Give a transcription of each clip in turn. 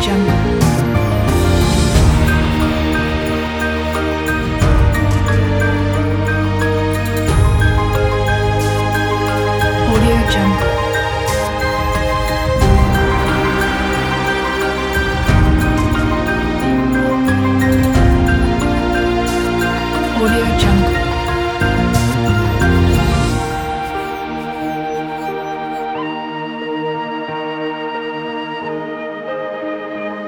江南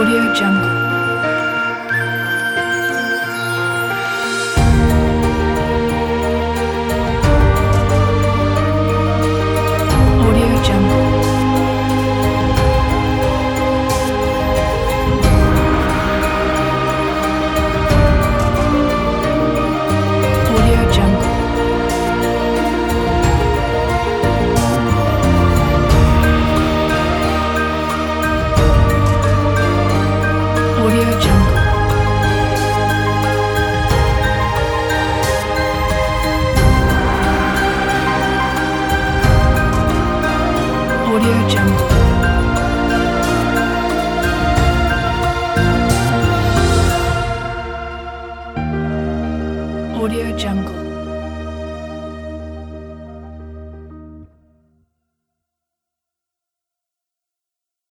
Audio Jungle. Audio Jungle.